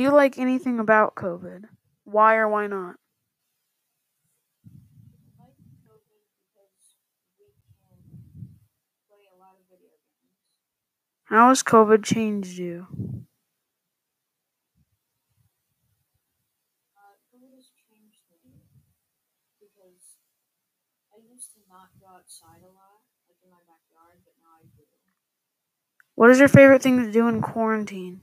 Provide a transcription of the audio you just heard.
Do you like anything about COVID? Why or why not? How has COVID changed you? Uh, COVID has changed me because I used to not go outside a lot, like in my backyard, but now I do. What is your favorite thing to do in quarantine?